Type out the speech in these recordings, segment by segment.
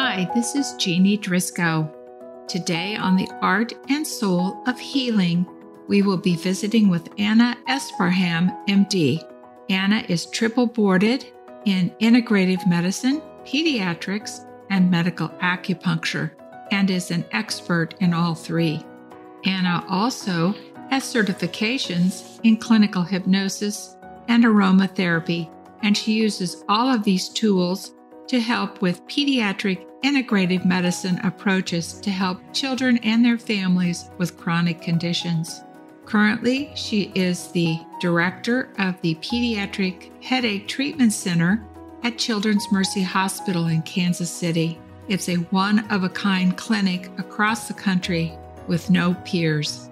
Hi, this is Jeannie Driscoll. Today on the Art and Soul of Healing, we will be visiting with Anna Esparham, MD. Anna is triple boarded in integrative medicine, pediatrics, and medical acupuncture, and is an expert in all three. Anna also has certifications in clinical hypnosis and aromatherapy, and she uses all of these tools to help with pediatric integrative medicine approaches to help children and their families with chronic conditions. Currently, she is the director of the Pediatric Headache Treatment Center at Children's Mercy Hospital in Kansas City. It's a one of a kind clinic across the country with no peers.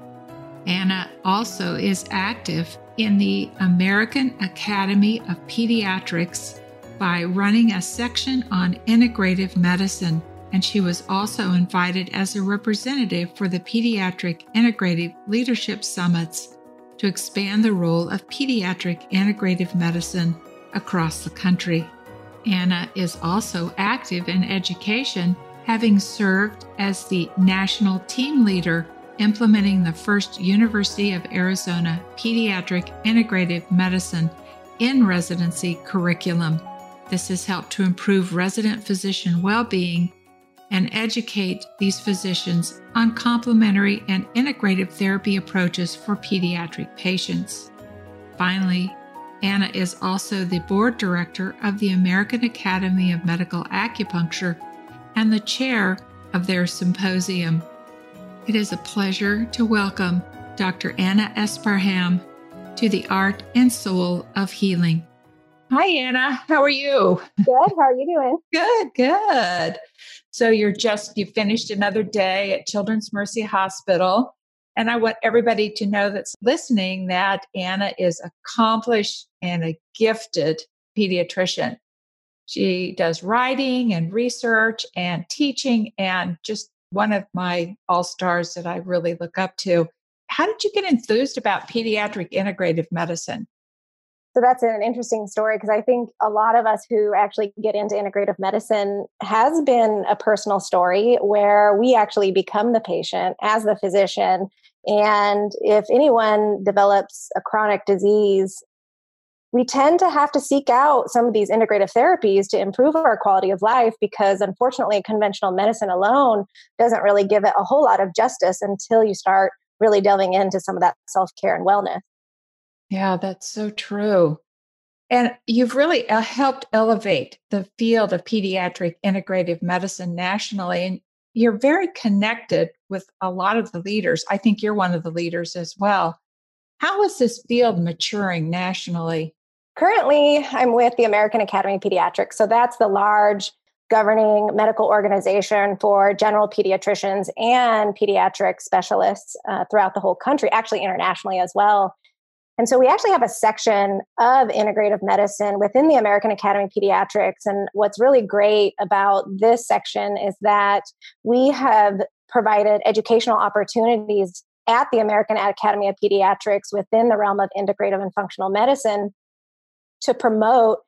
Anna also is active in the American Academy of Pediatrics by running a section on integrative medicine, and she was also invited as a representative for the Pediatric Integrative Leadership Summits to expand the role of pediatric integrative medicine across the country. Anna is also active in education, having served as the national team leader implementing the first University of Arizona Pediatric Integrative Medicine in residency curriculum. This has helped to improve resident physician well being and educate these physicians on complementary and integrative therapy approaches for pediatric patients. Finally, Anna is also the board director of the American Academy of Medical Acupuncture and the chair of their symposium. It is a pleasure to welcome Dr. Anna Esparham to the Art and Soul of Healing. Hi, Anna. How are you? Good. How are you doing? Good, good. So you're just, you finished another day at Children's Mercy Hospital. And I want everybody to know that's listening that Anna is accomplished and a gifted pediatrician. She does writing and research and teaching and just one of my all stars that I really look up to. How did you get enthused about pediatric integrative medicine? So that's an interesting story because I think a lot of us who actually get into integrative medicine has been a personal story where we actually become the patient as the physician. And if anyone develops a chronic disease, we tend to have to seek out some of these integrative therapies to improve our quality of life because unfortunately conventional medicine alone doesn't really give it a whole lot of justice until you start really delving into some of that self-care and wellness yeah, that's so true. And you've really uh, helped elevate the field of pediatric integrative medicine nationally. And you're very connected with a lot of the leaders. I think you're one of the leaders as well. How is this field maturing nationally? Currently, I'm with the American Academy of Pediatrics. So that's the large governing medical organization for general pediatricians and pediatric specialists uh, throughout the whole country, actually internationally as well. And so we actually have a section of integrative medicine within the American Academy of Pediatrics. And what's really great about this section is that we have provided educational opportunities at the American Academy of Pediatrics within the realm of integrative and functional medicine to promote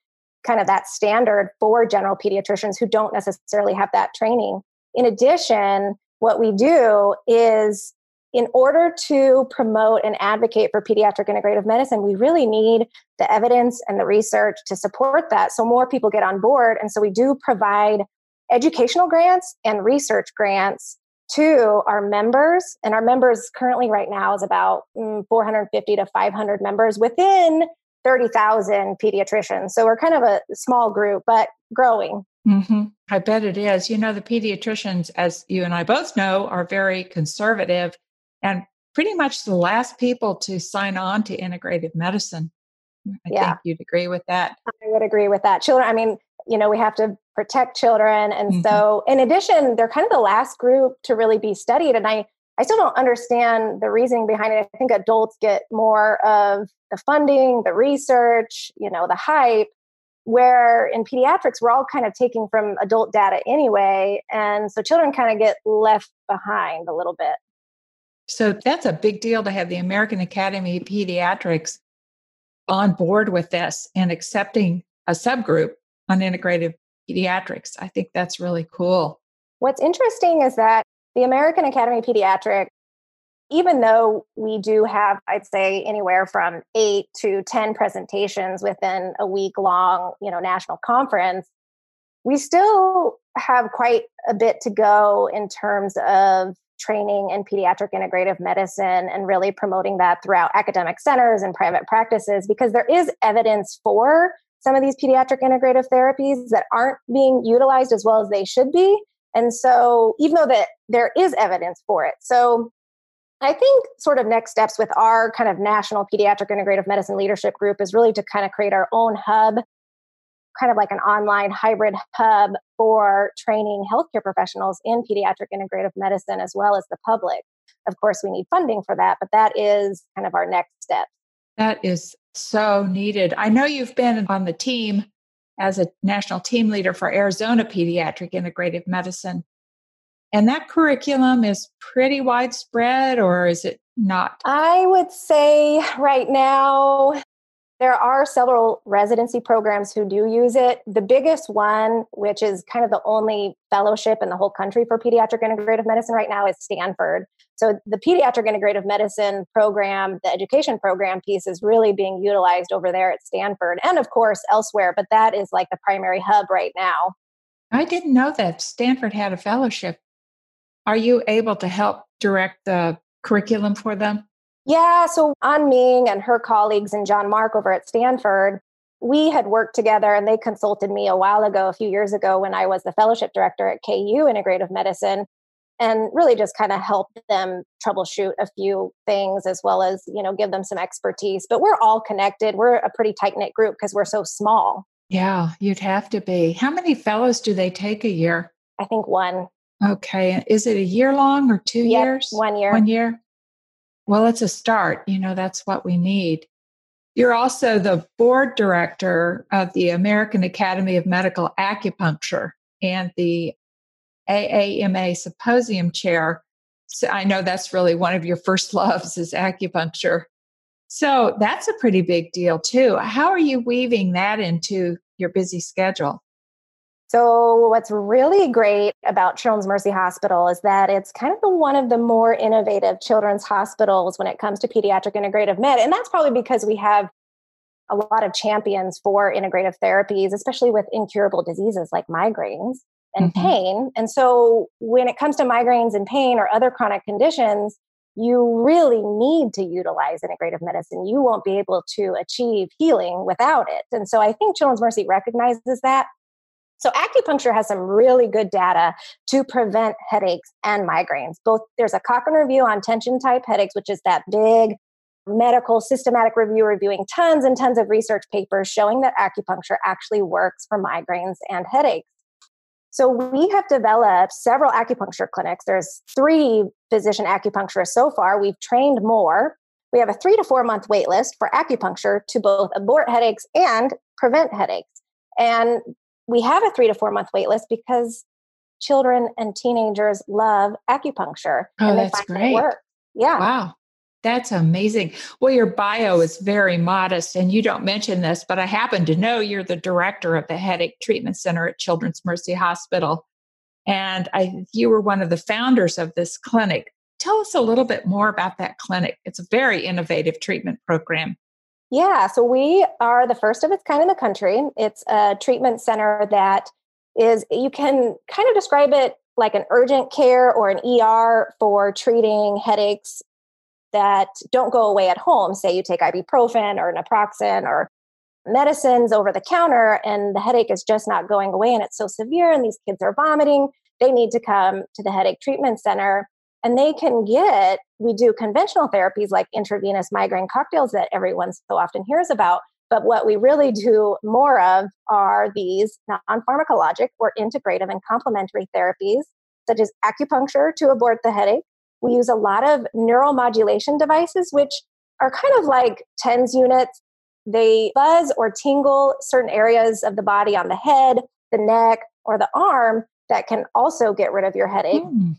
kind of that standard for general pediatricians who don't necessarily have that training. In addition, what we do is in order to promote and advocate for pediatric integrative medicine, we really need the evidence and the research to support that so more people get on board. And so we do provide educational grants and research grants to our members. And our members currently, right now, is about mm, 450 to 500 members within 30,000 pediatricians. So we're kind of a small group, but growing. Mm-hmm. I bet it is. You know, the pediatricians, as you and I both know, are very conservative and pretty much the last people to sign on to integrative medicine. I yeah. think you'd agree with that. I would agree with that. Children, I mean, you know, we have to protect children. And mm-hmm. so, in addition, they're kind of the last group to really be studied. And I, I still don't understand the reasoning behind it. I think adults get more of the funding, the research, you know, the hype, where in pediatrics, we're all kind of taking from adult data anyway. And so children kind of get left behind a little bit. So that's a big deal to have the American Academy of Pediatrics on board with this and accepting a subgroup on integrative pediatrics. I think that's really cool. What's interesting is that the American Academy of Pediatrics, even though we do have, I'd say, anywhere from eight to 10 presentations within a week long, you know, national conference, we still have quite a bit to go in terms of training in pediatric integrative medicine and really promoting that throughout academic centers and private practices because there is evidence for some of these pediatric integrative therapies that aren't being utilized as well as they should be. And so, even though that there is evidence for it, so I think sort of next steps with our kind of national pediatric integrative medicine leadership group is really to kind of create our own hub, kind of like an online hybrid hub for training healthcare professionals in pediatric integrative medicine as well as the public. Of course, we need funding for that, but that is kind of our next step. That is so needed. I know you've been on the team as a national team leader for Arizona Pediatric Integrative Medicine. And that curriculum is pretty widespread, or is it not? I would say right now there are several residency programs who do use it. The biggest one, which is kind of the only fellowship in the whole country for pediatric integrative medicine right now, is Stanford. So the pediatric integrative medicine program, the education program piece is really being utilized over there at Stanford and of course elsewhere, but that is like the primary hub right now. I didn't know that Stanford had a fellowship. Are you able to help direct the curriculum for them? Yeah, so Ann Ming and her colleagues and John Mark over at Stanford, we had worked together and they consulted me a while ago, a few years ago, when I was the fellowship director at KU Integrative Medicine, and really just kind of help them troubleshoot a few things as well as, you know, give them some expertise. But we're all connected. We're a pretty tight knit group because we're so small. Yeah, you'd have to be. How many fellows do they take a year? I think one. Okay. Is it a year long or two yep, years? One year. One year. Well, it's a start. You know, that's what we need. You're also the board director of the American Academy of Medical Acupuncture and the AAMA Symposium Chair. So I know that's really one of your first loves is acupuncture. So that's a pretty big deal too. How are you weaving that into your busy schedule? So, what's really great about Children's Mercy Hospital is that it's kind of the one of the more innovative children's hospitals when it comes to pediatric integrative med. And that's probably because we have a lot of champions for integrative therapies, especially with incurable diseases like migraines and mm-hmm. pain. And so, when it comes to migraines and pain or other chronic conditions, you really need to utilize integrative medicine. You won't be able to achieve healing without it. And so, I think Children's Mercy recognizes that so acupuncture has some really good data to prevent headaches and migraines. Both there's a Cochrane review on tension type headaches, which is that big medical systematic review reviewing tons and tons of research papers showing that acupuncture actually works for migraines and headaches. So we have developed several acupuncture clinics. There's three physician acupuncturists so far. We've trained more. We have a three to four month wait list for acupuncture to both abort headaches and prevent headaches. And we have a three to four month wait list because children and teenagers love acupuncture. Oh, that's great. Yeah. Wow. That's amazing. Well, your bio is very modest, and you don't mention this, but I happen to know you're the director of the Headache Treatment Center at Children's Mercy Hospital. And I, you were one of the founders of this clinic. Tell us a little bit more about that clinic. It's a very innovative treatment program. Yeah, so we are the first of its kind in the country. It's a treatment center that is, you can kind of describe it like an urgent care or an ER for treating headaches that don't go away at home. Say you take ibuprofen or naproxen or medicines over the counter, and the headache is just not going away and it's so severe, and these kids are vomiting. They need to come to the headache treatment center and they can get, we do conventional therapies like intravenous migraine cocktails that everyone so often hears about. But what we really do more of are these non pharmacologic or integrative and complementary therapies, such as acupuncture to abort the headache. We use a lot of neuromodulation devices, which are kind of like TENS units. They buzz or tingle certain areas of the body on the head, the neck, or the arm that can also get rid of your headache. Mm.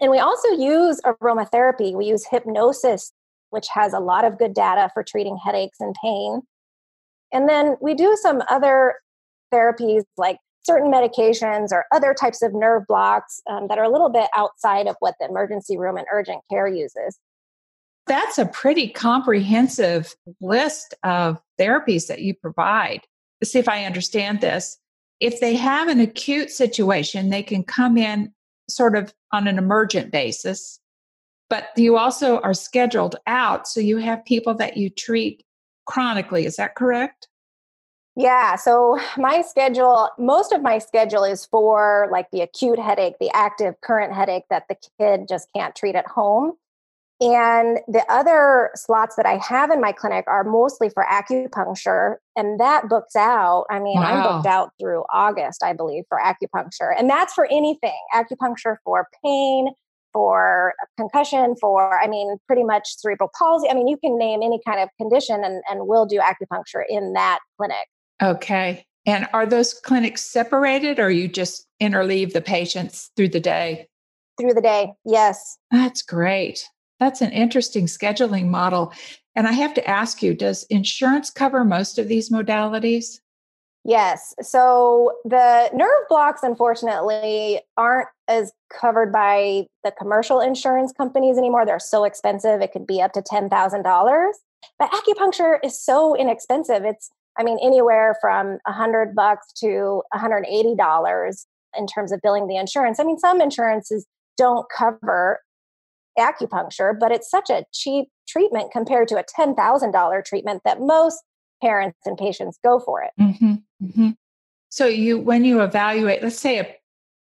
And we also use aromatherapy. We use hypnosis, which has a lot of good data for treating headaches and pain. And then we do some other therapies like certain medications or other types of nerve blocks um, that are a little bit outside of what the emergency room and urgent care uses. That's a pretty comprehensive list of therapies that you provide. Let's see if I understand this. If they have an acute situation, they can come in sort of on an emergent basis, but you also are scheduled out. So you have people that you treat chronically. Is that correct? Yeah. So my schedule, most of my schedule is for like the acute headache, the active current headache that the kid just can't treat at home. And the other slots that I have in my clinic are mostly for acupuncture, and that books out. I mean, wow. I'm booked out through August, I believe, for acupuncture. And that's for anything acupuncture for pain, for concussion, for, I mean, pretty much cerebral palsy. I mean, you can name any kind of condition, and, and we'll do acupuncture in that clinic. Okay. And are those clinics separated or you just interleave the patients through the day? Through the day, yes. That's great. That's an interesting scheduling model. And I have to ask you does insurance cover most of these modalities? Yes. So the nerve blocks, unfortunately, aren't as covered by the commercial insurance companies anymore. They're so expensive, it could be up to $10,000. But acupuncture is so inexpensive. It's I mean, anywhere from a hundred bucks to $180 in terms of billing the insurance. I mean, some insurances don't cover acupuncture, but it's such a cheap treatment compared to a $10,000 treatment that most parents and patients go for it. Mm-hmm, mm-hmm. So you, when you evaluate, let's say a,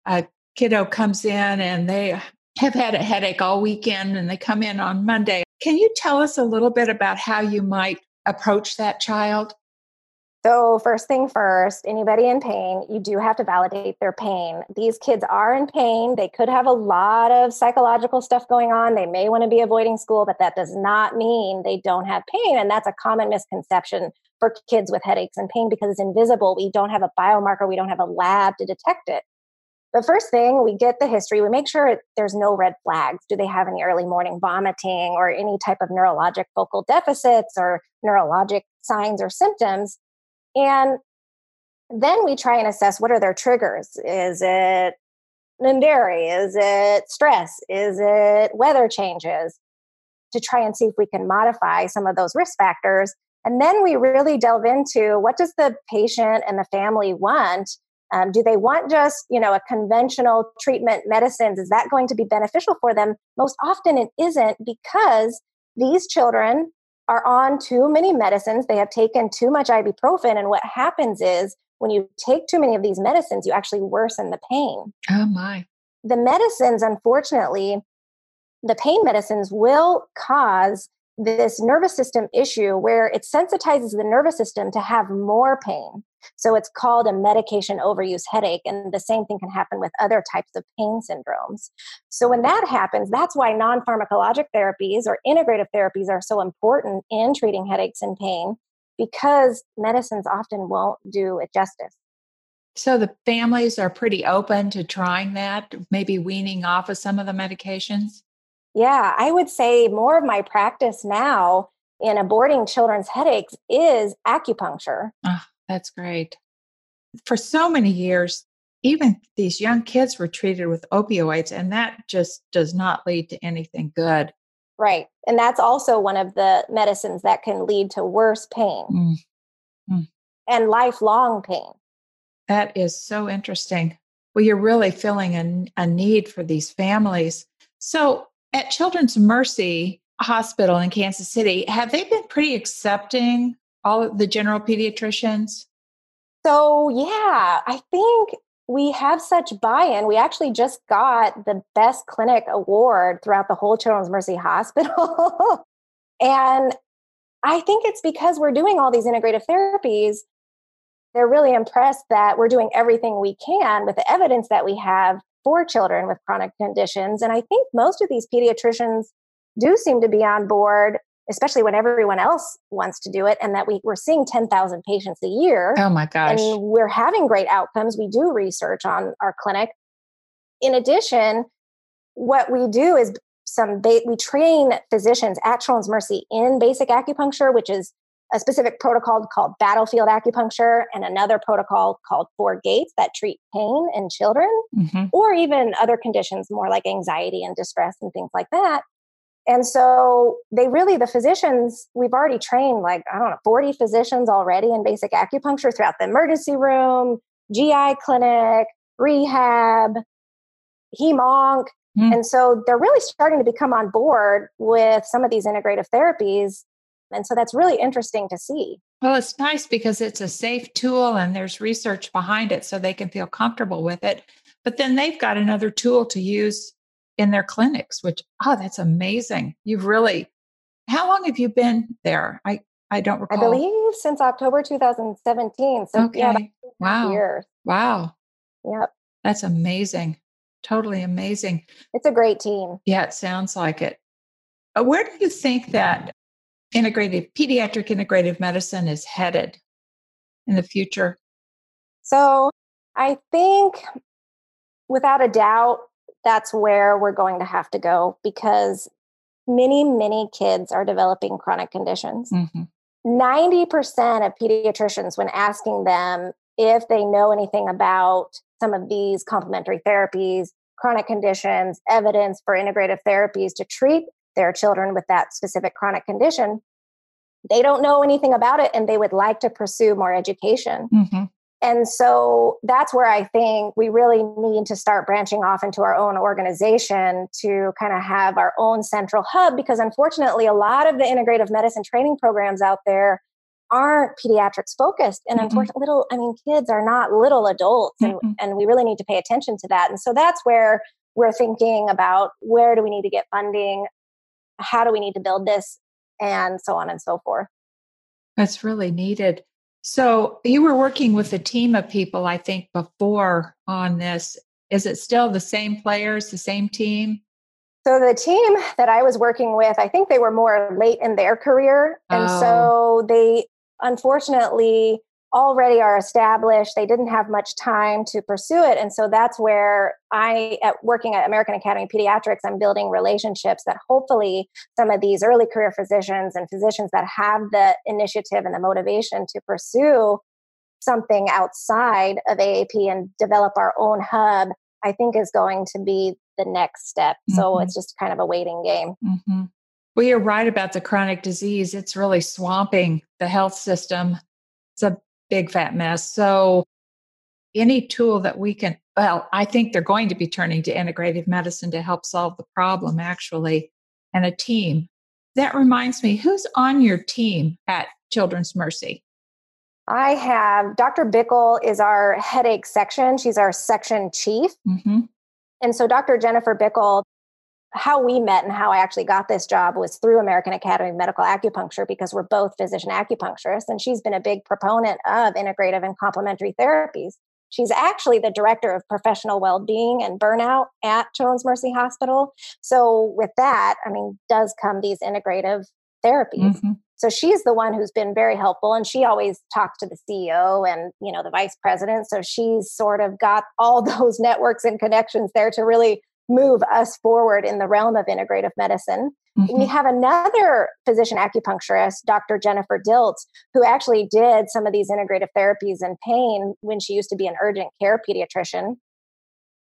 a kiddo comes in and they have had a headache all weekend and they come in on Monday. Can you tell us a little bit about how you might approach that child? So, first thing first, anybody in pain, you do have to validate their pain. These kids are in pain. They could have a lot of psychological stuff going on. They may want to be avoiding school, but that does not mean they don't have pain. And that's a common misconception for kids with headaches and pain because it's invisible. We don't have a biomarker, we don't have a lab to detect it. The first thing, we get the history, we make sure there's no red flags. Do they have any early morning vomiting or any type of neurologic focal deficits or neurologic signs or symptoms? And then we try and assess what are their triggers. Is it NDARI? Is it stress? Is it weather changes? To try and see if we can modify some of those risk factors. And then we really delve into what does the patient and the family want? Um, do they want just you know a conventional treatment medicines? Is that going to be beneficial for them? Most often it isn't because these children are on too many medicines. They have taken too much ibuprofen. And what happens is when you take too many of these medicines, you actually worsen the pain. Oh, my. The medicines, unfortunately, the pain medicines will cause this nervous system issue where it sensitizes the nervous system to have more pain. So it's called a medication overuse headache. And the same thing can happen with other types of pain syndromes. So when that happens, that's why non pharmacologic therapies or integrative therapies are so important in treating headaches and pain because medicines often won't do it justice. So the families are pretty open to trying that, maybe weaning off of some of the medications? Yeah, I would say more of my practice now in aborting children's headaches is acupuncture. Oh, that's great. For so many years, even these young kids were treated with opioids, and that just does not lead to anything good. Right. And that's also one of the medicines that can lead to worse pain mm. Mm. and lifelong pain. That is so interesting. Well, you're really feeling a, a need for these families. So, at Children's Mercy Hospital in Kansas City, have they been pretty accepting all of the general pediatricians? So, yeah, I think we have such buy in. We actually just got the best clinic award throughout the whole Children's Mercy Hospital. and I think it's because we're doing all these integrative therapies. They're really impressed that we're doing everything we can with the evidence that we have for children with chronic conditions. And I think most of these pediatricians do seem to be on board especially when everyone else wants to do it and that we, we're seeing 10,000 patients a year. Oh my gosh. And we're having great outcomes. We do research on our clinic. In addition, what we do is some ba- we train physicians at Children's Mercy in basic acupuncture, which is a specific protocol called battlefield acupuncture and another protocol called four gates that treat pain in children mm-hmm. or even other conditions more like anxiety and distress and things like that and so they really the physicians we've already trained like i don't know 40 physicians already in basic acupuncture throughout the emergency room gi clinic rehab hemonc mm. and so they're really starting to become on board with some of these integrative therapies and so that's really interesting to see. Well, it's nice because it's a safe tool and there's research behind it so they can feel comfortable with it. But then they've got another tool to use in their clinics, which, oh, that's amazing. You've really, how long have you been there? I, I don't recall. I believe since October 2017. So, okay. yeah, wow. Years. Wow. Yep. That's amazing. Totally amazing. It's a great team. Yeah, it sounds like it. Uh, where do you think that integrative pediatric integrative medicine is headed in the future? So, I think without a doubt, that's where we're going to have to go because many, many kids are developing chronic conditions. Mm-hmm. 90% of pediatricians, when asking them if they know anything about some of these complementary therapies, chronic conditions, evidence for integrative therapies to treat their children with that specific chronic condition, they don't know anything about it and they would like to pursue more education. Mm-hmm. And so that's where I think we really need to start branching off into our own organization to kind of have our own central hub because unfortunately, a lot of the integrative medicine training programs out there aren't pediatrics focused. And mm-hmm. unfortunately, little, I mean, kids are not little adults, and, mm-hmm. and we really need to pay attention to that. And so that's where we're thinking about where do we need to get funding? How do we need to build this? And so on and so forth. That's really needed. So you were working with a team of people, I think, before on this. Is it still the same players, the same team? So the team that I was working with, I think they were more late in their career. And oh. so they unfortunately already are established. They didn't have much time to pursue it. And so that's where I, at working at American Academy of Pediatrics, I'm building relationships that hopefully some of these early career physicians and physicians that have the initiative and the motivation to pursue something outside of AAP and develop our own hub, I think is going to be the next step. Mm-hmm. So it's just kind of a waiting game. Mm-hmm. Well, you're right about the chronic disease. It's really swamping the health system. It's a big fat mess. So, any tool that we can, well, I think they're going to be turning to integrative medicine to help solve the problem, actually, and a team. That reminds me, who's on your team at Children's Mercy? I have Dr. Bickel is our headache section. She's our section chief. Mm-hmm. And so Dr. Jennifer Bickel how we met and how I actually got this job was through American Academy of Medical Acupuncture because we're both physician acupuncturists. And she's been a big proponent of integrative and complementary therapies. She's actually the director of professional well being and burnout at Children's Mercy Hospital. So, with that, I mean, does come these integrative therapies. Mm-hmm. So she's the one who's been very helpful and she always talks to the CEO and you know the vice president so she's sort of got all those networks and connections there to really move us forward in the realm of integrative medicine. Mm-hmm. We have another physician acupuncturist, Dr. Jennifer Diltz, who actually did some of these integrative therapies in pain when she used to be an urgent care pediatrician.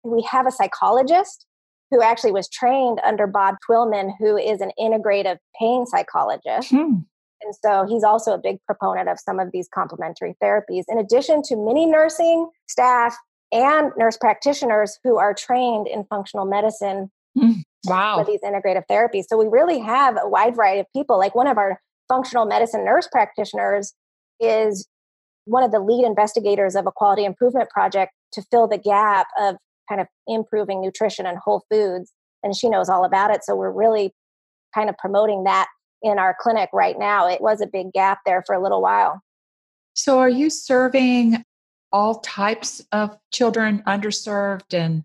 We have a psychologist who actually was trained under Bob Twillman, who is an integrative pain psychologist. Mm-hmm. And so he's also a big proponent of some of these complementary therapies, in addition to many nursing staff and nurse practitioners who are trained in functional medicine mm, wow. for these integrative therapies. So we really have a wide variety of people. Like one of our functional medicine nurse practitioners is one of the lead investigators of a quality improvement project to fill the gap of kind of improving nutrition and whole foods. And she knows all about it. So we're really kind of promoting that in our clinic right now. It was a big gap there for a little while. So, are you serving all types of children, underserved and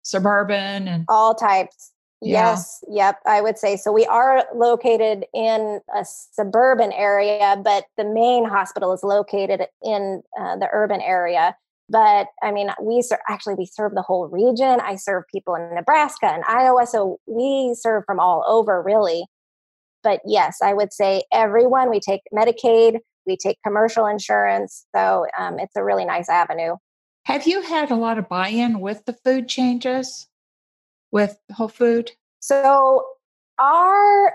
suburban and all types. Yeah. Yes, yep, I would say so. We are located in a suburban area, but the main hospital is located in uh, the urban area. But I mean, we ser- actually we serve the whole region. I serve people in Nebraska and Iowa, so we serve from all over, really. But yes, I would say everyone, we take Medicaid, we take commercial insurance. So um, it's a really nice avenue. Have you had a lot of buy in with the food changes with Whole Food? So our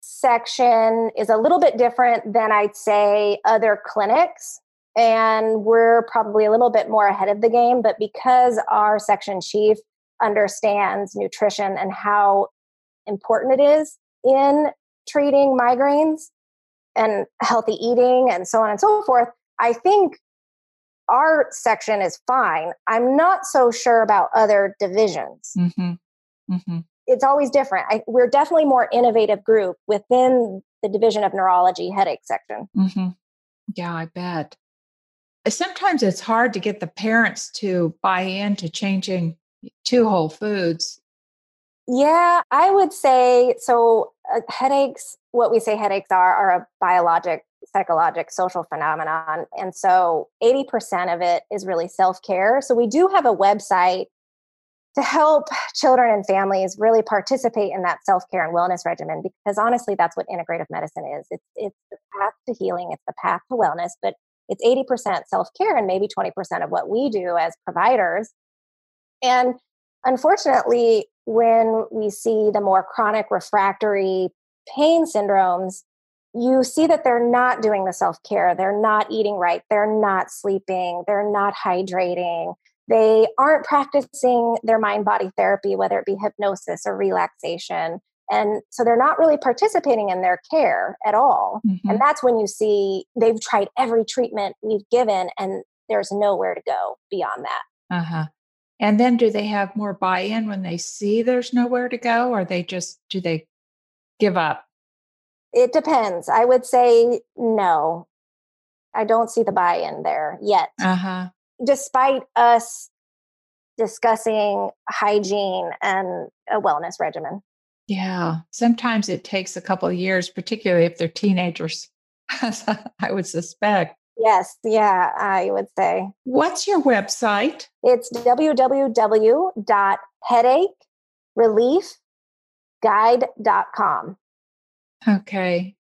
section is a little bit different than I'd say other clinics. And we're probably a little bit more ahead of the game. But because our section chief understands nutrition and how important it is in treating migraines and healthy eating and so on and so forth, I think our section is fine. I'm not so sure about other divisions. Mm-hmm. Mm-hmm. It's always different. I, we're definitely more innovative group within the division of neurology headache section. Mm-hmm. Yeah, I bet. Sometimes it's hard to get the parents to buy into changing to whole foods. Yeah, I would say so. Uh, headaches, what we say headaches are, are a biologic, psychologic, social phenomenon. And so 80% of it is really self care. So we do have a website to help children and families really participate in that self-care and wellness regimen because honestly that's what integrative medicine is it's it's the path to healing it's the path to wellness but it's 80% self-care and maybe 20% of what we do as providers and unfortunately when we see the more chronic refractory pain syndromes you see that they're not doing the self-care they're not eating right they're not sleeping they're not hydrating they aren't practicing their mind body therapy, whether it be hypnosis or relaxation. And so they're not really participating in their care at all. Mm-hmm. And that's when you see they've tried every treatment we've given and there's nowhere to go beyond that. Uh huh. And then do they have more buy in when they see there's nowhere to go or they just, do they give up? It depends. I would say no. I don't see the buy in there yet. Uh huh despite us discussing hygiene and a wellness regimen. Yeah, sometimes it takes a couple of years, particularly if they're teenagers, I would suspect. Yes, yeah, I would say. What's your website? It's www.headachereliefguide.com. Okay.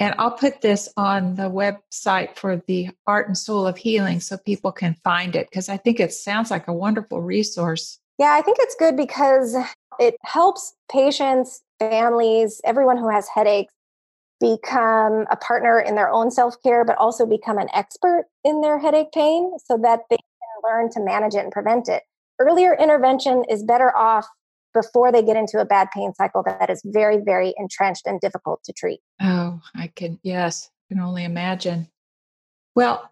And I'll put this on the website for the Art and Soul of Healing so people can find it because I think it sounds like a wonderful resource. Yeah, I think it's good because it helps patients, families, everyone who has headaches become a partner in their own self care, but also become an expert in their headache pain so that they can learn to manage it and prevent it. Earlier intervention is better off before they get into a bad pain cycle that is very, very entrenched and difficult to treat. Oh, I can, yes, can only imagine. Well,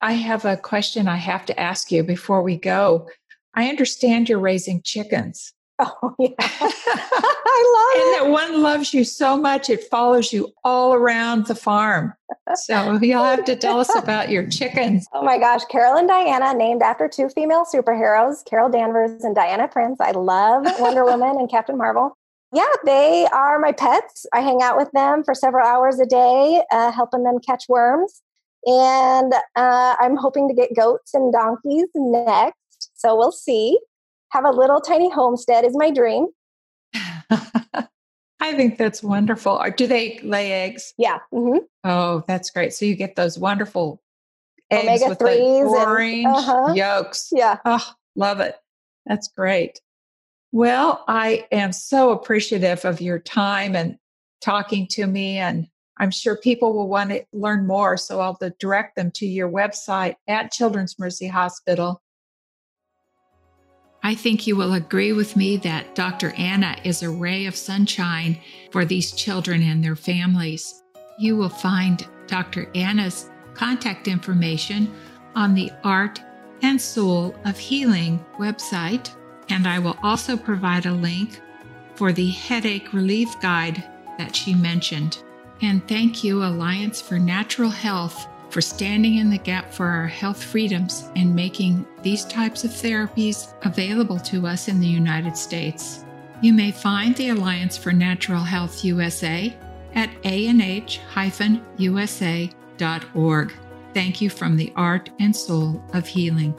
I have a question I have to ask you before we go. I understand you're raising chickens. Oh, yeah. I love and it. And that one loves you so much, it follows you all around the farm. So you'll have to tell us about your chickens. Oh my gosh. Carol and Diana, named after two female superheroes, Carol Danvers and Diana Prince. I love Wonder Woman and Captain Marvel. Yeah, they are my pets. I hang out with them for several hours a day, uh, helping them catch worms. And uh, I'm hoping to get goats and donkeys next. So we'll see have a little tiny homestead is my dream. I think that's wonderful. Do they lay eggs? Yeah. Mm-hmm. Oh, that's great. So you get those wonderful eggs Omega with the orange and, uh-huh. yolks. Yeah. Oh, love it. That's great. Well, I am so appreciative of your time and talking to me. And I'm sure people will want to learn more. So I'll direct them to your website at Children's Mercy Hospital I think you will agree with me that Dr. Anna is a ray of sunshine for these children and their families. You will find Dr. Anna's contact information on the Art and Soul of Healing website, and I will also provide a link for the headache relief guide that she mentioned. And thank you, Alliance for Natural Health for standing in the gap for our health freedoms and making these types of therapies available to us in the United States. You may find the Alliance for Natural Health USA at anh-usa.org. Thank you from the Art and Soul of Healing.